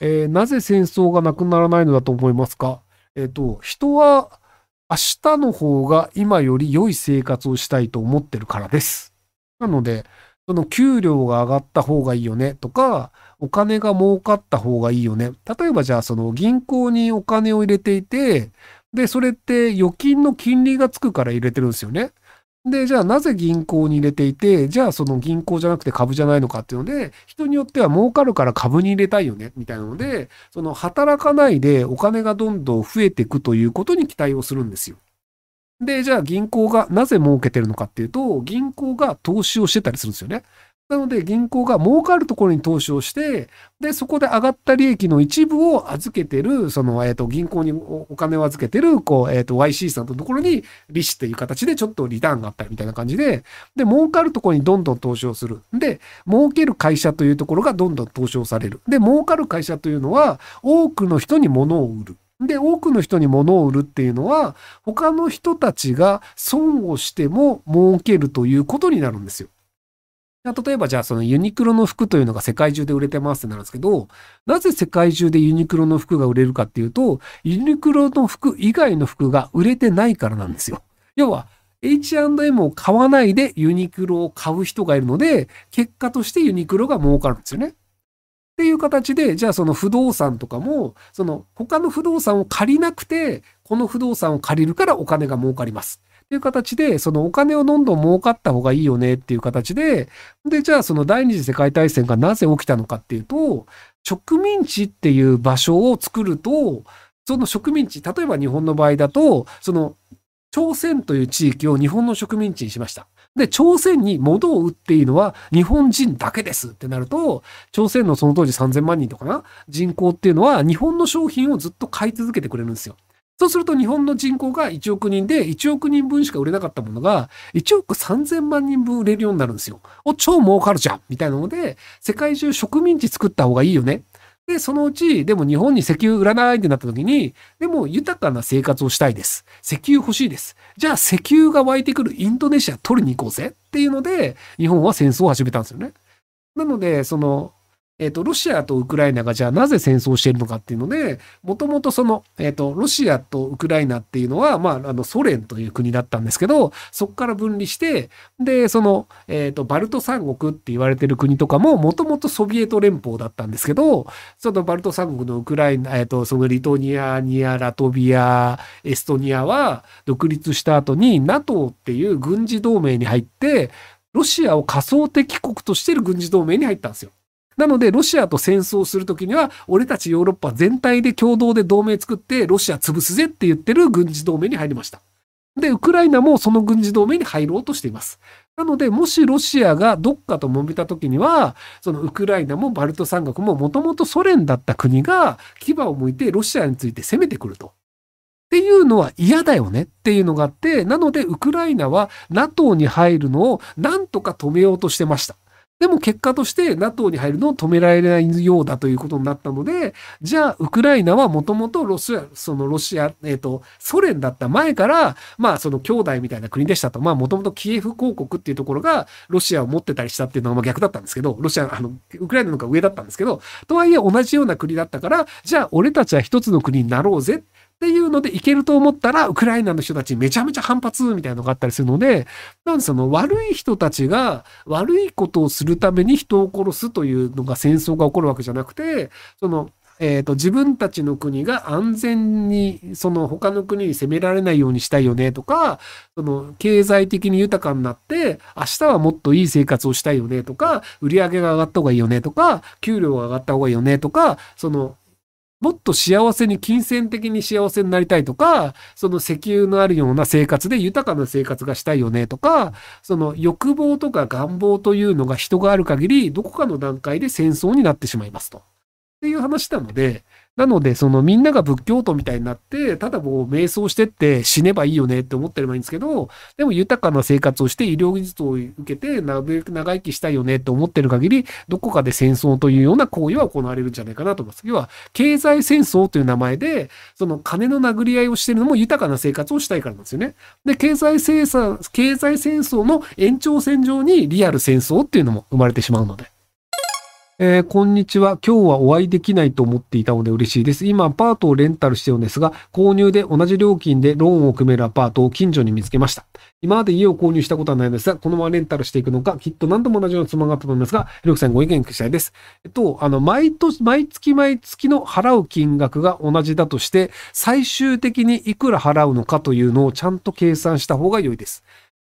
えー、なぜ戦争がなくならないのだと思いますか？えっ、ー、と、人は明日の方が今より良い生活をしたいと思ってるからです。なので、その給料が上がった方がいいよね？とか、お金が儲かった方がいいよね？例えばじゃあその銀行にお金を入れていて、で、それって預金の金利がつくから入れてるんですよね。で、じゃあなぜ銀行に入れていて、じゃあその銀行じゃなくて株じゃないのかっていうので、人によっては儲かるから株に入れたいよね、みたいなので、その働かないでお金がどんどん増えていくということに期待をするんですよ。で、じゃあ銀行がなぜ儲けてるのかっていうと、銀行が投資をしてたりするんですよね。なので銀行が儲かるところに投資をして、で、そこで上がった利益の一部を預けてる、その、えっ、ー、と、銀行にお金を預けてる、こう、えっ、ー、と、YC さんのところに利子という形でちょっとリターンがあったりみたいな感じで、で、儲かるところにどんどん投資をする。で、儲ける会社というところがどんどん投資をされる。で、儲かる会社というのは、多くの人に物を売る。で、多くの人に物を売るっていうのは、他の人たちが損をしても儲けるということになるんですよ。例えばじゃあそのユニクロの服というのが世界中で売れてますってなるんですけど、なぜ世界中でユニクロの服が売れるかっていうと、ユニクロの服以外の服が売れてないからなんですよ。要は、H&M を買わないでユニクロを買う人がいるので、結果としてユニクロが儲かるんですよね。っていう形で、じゃあその不動産とかも、その他の不動産を借りなくて、この不動産を借りるからお金が儲かります。っていう形で、そのお金をどんどん儲かった方がいいよねっていう形で、で、じゃあその第二次世界大戦がなぜ起きたのかっていうと、植民地っていう場所を作ると、その植民地、例えば日本の場合だと、その朝鮮という地域を日本の植民地にしました。で、朝鮮に物を売っていいのは日本人だけですってなると、朝鮮のその当時3000万人とかな人口っていうのは日本の商品をずっと買い続けてくれるんですよ。そうすると日本の人口が1億人で1億人分しか売れなかったものが1億3000万人分売れるようになるんですよ。お、超儲かるじゃんみたいなので、世界中植民地作った方がいいよね。で、そのうち、でも日本に石油売らないってなった時に、でも豊かな生活をしたいです。石油欲しいです。じゃあ石油が湧いてくるインドネシア取りに行こうぜっていうので、日本は戦争を始めたんですよね。なので、その、えっ、と、ロシアとウクライナがじゃあなぜ戦争しているのかっていうので、もともとその、えっ、と、ロシアとウクライナっていうのは、まあ、あの、ソ連という国だったんですけど、そこから分離して、で、その、えっ、と、バルト三国って言われてる国とかも、もともとソビエト連邦だったんですけど、そのバルト三国のウクライナ、えっ、と、そのリトニア、ニア、ラトビア、エストニアは、独立した後に NATO っていう軍事同盟に入って、ロシアを仮想敵国としてる軍事同盟に入ったんですよ。なので、ロシアと戦争するときには、俺たちヨーロッパ全体で共同で同盟作って、ロシア潰すぜって言ってる軍事同盟に入りました。で、ウクライナもその軍事同盟に入ろうとしています。なので、もしロシアがどっかと揉めた時には、そのウクライナもバルト三国ももともとソ連だった国が牙を向いてロシアについて攻めてくると。っていうのは嫌だよねっていうのがあって、なのでウクライナは NATO に入るのをなんとか止めようとしてました。でも結果として NATO に入るのを止められないようだということになったので、じゃあ、ウクライナはもともとロシア、そのロシア、えっ、ー、と、ソ連だった前から、まあ、その兄弟みたいな国でしたと。まあ、もともとキエフ公国っていうところが、ロシアを持ってたりしたっていうのは逆だったんですけど、ロシア、あの、ウクライナの方が上だったんですけど、とはいえ同じような国だったから、じゃあ、俺たちは一つの国になろうぜ。っていうのでいけると思ったら、ウクライナの人たちめちゃめちゃ反発みたいなのがあったりするので、なんでその悪い人たちが悪いことをするために人を殺すというのが戦争が起こるわけじゃなくて、その、えっ、ー、と、自分たちの国が安全に、その他の国に攻められないようにしたいよねとか、その経済的に豊かになって、明日はもっといい生活をしたいよねとか、売り上げが上がった方がいいよねとか、給料が上がった方がいいよねとか、そのもっと幸せに、金銭的に幸せになりたいとか、その石油のあるような生活で豊かな生活がしたいよねとか、その欲望とか願望というのが人がある限り、どこかの段階で戦争になってしまいますと。っていう話なので、なので、そのみんなが仏教徒みたいになって、ただもう瞑想してって死ねばいいよねって思ってればいいんですけど、でも豊かな生活をして医療技術を受けてなるべく長生きしたいよねって思ってる限り、どこかで戦争というような行為は行われるんじゃないかなと思います。要は、経済戦争という名前で、その金の殴り合いをしてるのも豊かな生活をしたいからなんですよね。で、経済生産、経済戦争の延長線上にリアル戦争っていうのも生まれてしまうので。えー、こんにちは。今日はお会いできないと思っていたので嬉しいです。今、アパートをレンタルしてるんですが、購入で同じ料金でローンを組めるアパートを近所に見つけました。今まで家を購入したことはないのですが、このままレンタルしていくのか、きっと何度も同じようなつまがあったと思いますが、ひろきさんご意見くしたいです。えっと、あの、毎年、毎月毎月の払う金額が同じだとして、最終的にいくら払うのかというのをちゃんと計算した方が良いです。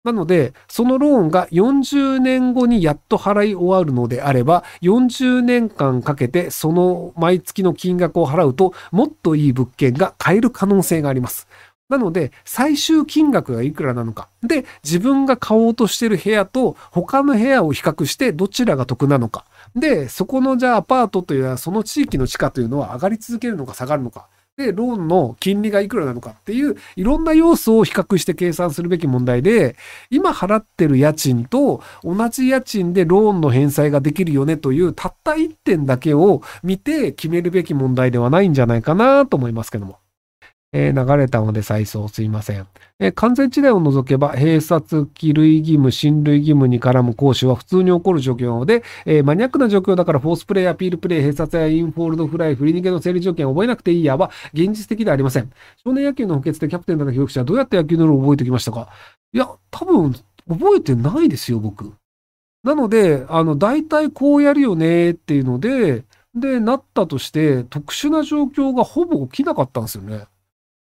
なので、そのローンが40年後にやっと払い終わるのであれば、40年間かけてその毎月の金額を払うと、もっといい物件が買える可能性があります。なので、最終金額がいくらなのか。で、自分が買おうとしてる部屋と他の部屋を比較してどちらが得なのか。で、そこのじゃあアパートというのはその地域の地価というのは上がり続けるのか下がるのか。で、ローンの金利がいくらなのかっていう、いろんな要素を比較して計算するべき問題で、今払ってる家賃と同じ家賃でローンの返済ができるよねという、たった1点だけを見て決めるべき問題ではないんじゃないかなと思いますけども。えー、流れたので再送すいません。えー、完全地代を除けば、併殺、帰塁義務、進塁義務に絡む講師は普通に起こる状況で、えー、マニアックな状況だからフォースプレイやアピールプレイ、併殺やインフォールドフライ、振り逃げの成立条件を覚えなくていいやは現実的ではありません。少年野球の補欠でキャプテンだった教育者はどうやって野球のルールを覚えてきましたか？いや、多分覚えてないですよ、僕。なので、あの、大体こうやるよねっていうので、で、なったとして、特殊な状況がほぼ起きなかったんですよね。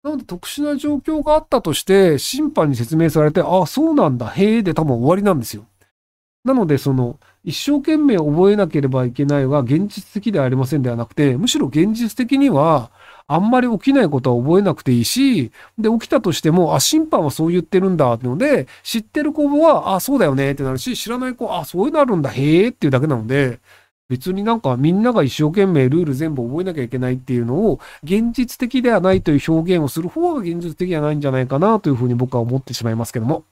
なので特殊な状況があったとして、審判に説明されて、ああ、そうなんだ、へえで多分終わりなんですよ。なので、その、一生懸命覚えなければいけないは現実的ではありませんではなくて、むしろ現実的には、あんまり起きないことは覚えなくていいし、で、起きたとしても、あ、審判はそう言ってるんだってので、知ってる子は、あ、そうだよねってなるし、知らない子は、あ、そういうのあるんだ、へえっていうだけなので、別になんかみんなが一生懸命ルール全部覚えなきゃいけないっていうのを現実的ではないという表現をする方が現実的じゃないんじゃないかなというふうに僕は思ってしまいますけども。